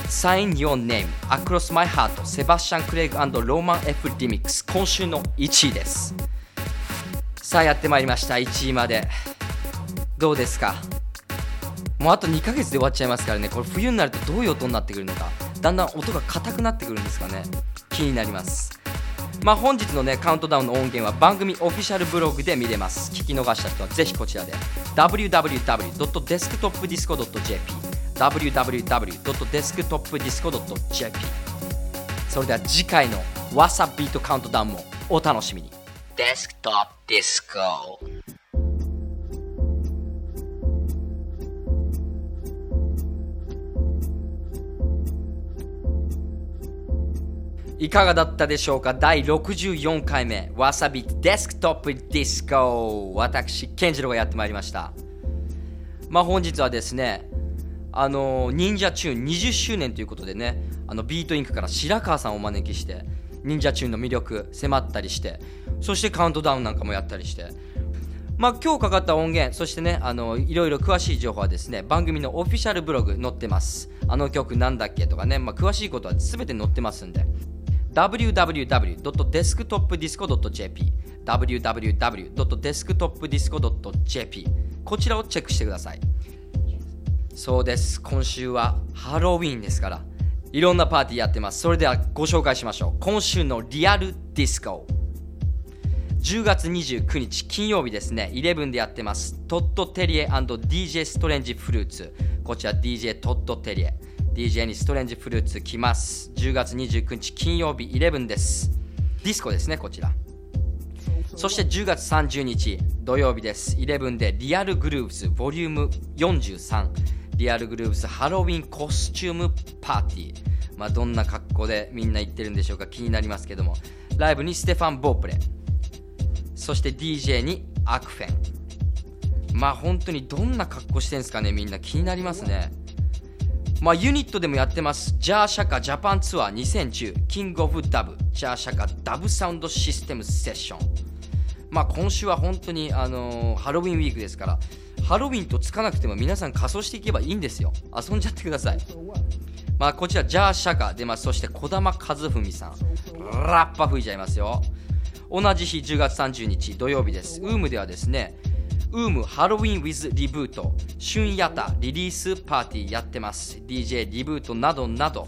Sign Your Name Across My Heart セバスチャン・クレイグローマン・ F・ リミックス今週の1位です。さあやってまいりました。1位まで。どうですか？もうあと2ヶ月で終わっちゃいますからね。これ冬になるとどういう音になってくるのか。だんだん音が硬くなってくるんですかね。気になります。まあ本日のねカウントダウンの音源は番組オフィシャルブログで見れます。聞き逃した人はぜひこちらで。www.desktopdisco.jp www.desktopdisco.jp それでは次回のわさビートカウントダウンもお楽しみに。デスクトップディスコいかがだったでしょうか？第64回目。わさびデスクトップディスコ私健次郎がやってまいりました。まあ本日はですねあの忍者チューン20周年ということでねあのビートインクから白川さんをお招きして忍者チューンの魅力迫ったりしてそしてカウントダウンなんかもやったりして。まあ今日かかった音源そしてねあのいろいろ詳しい情報はですね番組のオフィシャルブログ載ってます。あの曲なんだっけとかね、まあ、詳しいことは全て載ってますんで。www.desktopdisco.jp www.desktopdisco.jp こちらをチェックしてください。そうです。今週はハロウィンですから。いろんなパーティーやってます。それではご紹介しましょう。今週のリアルディスコ。10月29日金曜日ですね。11でやってます。トットテリエ &DJ ストレンジフルーツ。こちら DJ トットテリエ。DJ にストレンジフルーツ来ます。10月29日金曜日11です。ディスコですねこちら。そして10月30日土曜日です。11でリアルグルーブスボリューム43リアルグルーブスハロウィンコスチュームパーティー。まあどんな格好でみんな行ってるんでしょうか気になりますけども。ライブにステファン・ボープレ。そして DJ にアクフェンまあ本当にどんな格好してんすかねみんな。気になりますね。まあユニットでもやってます。ジャーシャカジャパンツアー2010キングオブダブ。ジャーシャカダブサウンドシステムセッションまあ今週は本当にあのーハロウィンウィークですから。ハロウィンとつかなくても皆さん仮装していけばいいんですよ。遊んじゃってください。まあこちらジャーシャカ出ますそして児玉和文さん。ラッパ吹いちゃいますよ。同じ日10月30日土曜日です。ウームではですねウームハロウィン with リブート春ヤタリリースパーティーやってます。DJ リブートなどなど。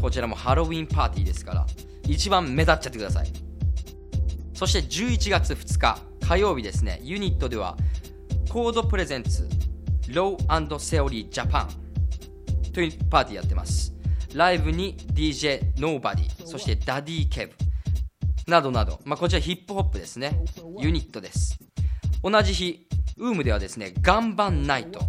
こちらもハロウィンパーティーですから一番目立っちゃってください。そして11月2日火曜日ですね。ユニットではコード presents Low End Theory Japan というパーティーやってます。ライブに DJ Nobody そして Daddy Kev。などなど、まあ、こちらヒップホップですね。ユニットです。同じ日ウームではですねガンバンナイト。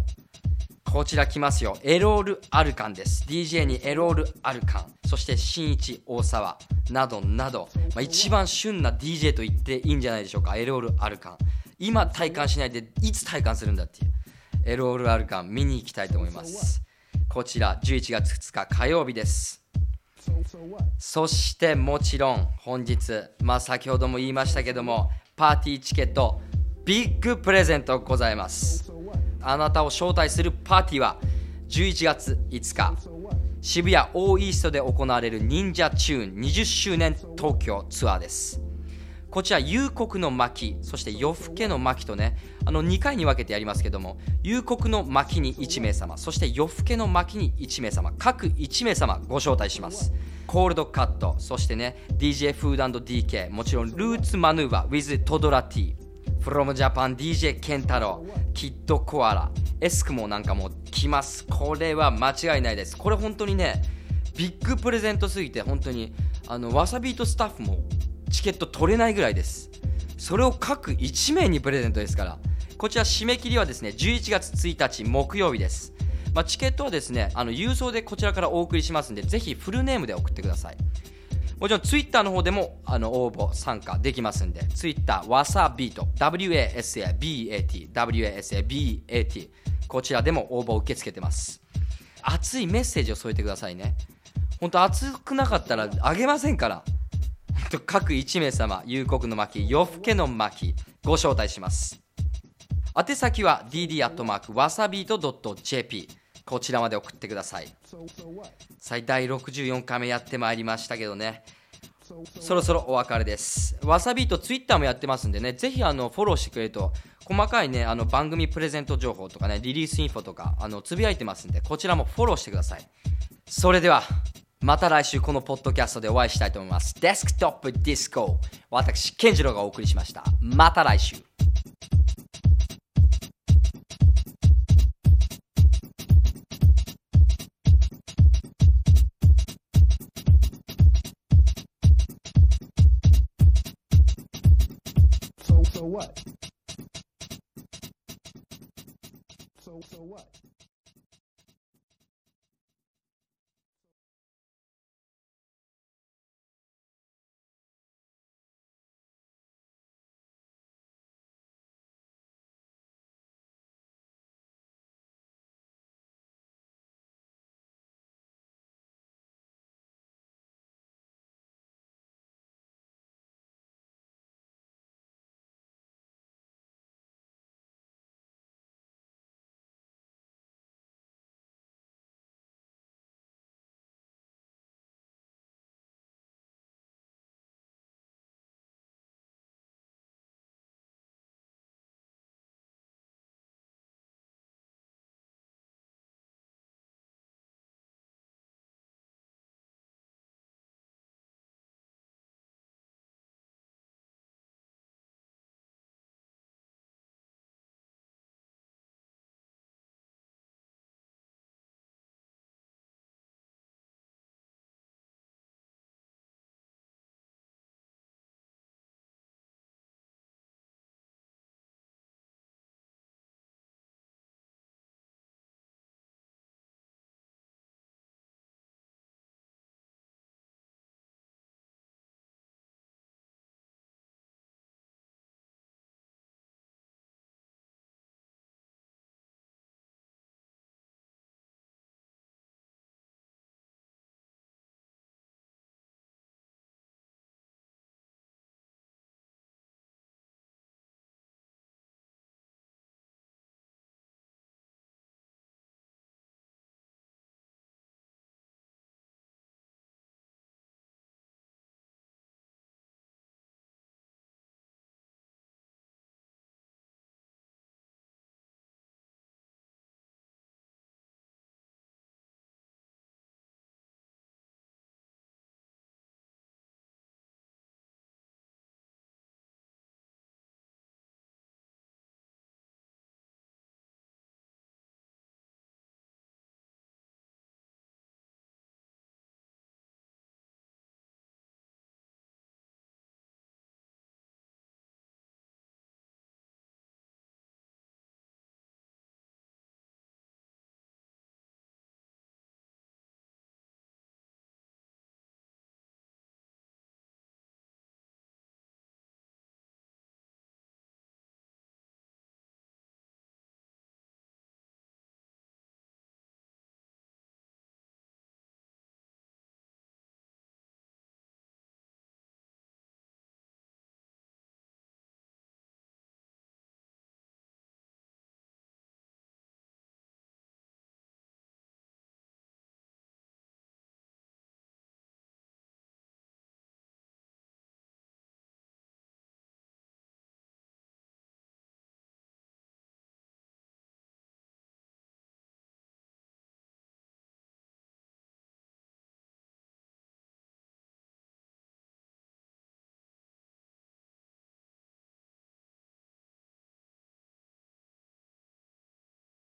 こちら来ますよ。 Erol Alkan です。DJ に Erol Alkan。そして新一大沢。などなど、まあ、一番旬な DJ と言っていいんじゃないでしょうか。エロール・アルカン。今体感しないでいつ体感するんだっていう。エロール・アルカン見に行きたいと思います。こちら11月2日火曜日です。そしてもちろん本日まあ先ほども言いましたけどもパーティーチケットビッグプレゼントございます。あなたを招待するパーティーは11月5日渋谷オーイーストで行われる忍者チューン20周年東京ツアーです。こちら夕刻の巻そして夜更けの巻とねあの2回に分けてやりますけども夕刻の巻に1名様そして夜更けの巻に1名様各1名様ご招待します。コールドカットそしてね DJ フード &DK もちろんルーツマヌーバー with トドラ T from Japan DJ ケンタロウキッドコアラエスクモなんかも来ます。これは間違いないです。これ本当にねビッグプレゼントすぎて本当にあのわさビートスタッフもチケット取れないぐらいです。それを各1名にプレゼントですから。こちら締め切りはですね11月1日木曜日です、まあ、チケットはですねあの郵送でこちらからお送りしますんでぜひフルネームで送ってください。もちろんツイッターの方でもあの応募参加できますんでツイッターわさビート WASABAT WASABAT こちらでも応募を受け付けてます。熱いメッセージを添えてくださいね。本当熱くなかったらあげませんから。各1名様夕刻の巻夜更けの巻ご招待します。宛先は dd アットマークわさびと .jp こちらまで送ってください。最大64回目やってまいりましたけどね。そろそろお別れです。わさびとツイッターもやってますんでねぜひあのフォローしてくれると細かいねあの番組プレゼント情報とかねリリースインフォとかあのつぶやいてますんでこちらもフォローしてください。それではまた来週このポッドキャストでお会いしたいと思います。デスクトップディスコ私健次郎がお送りしました。また来週。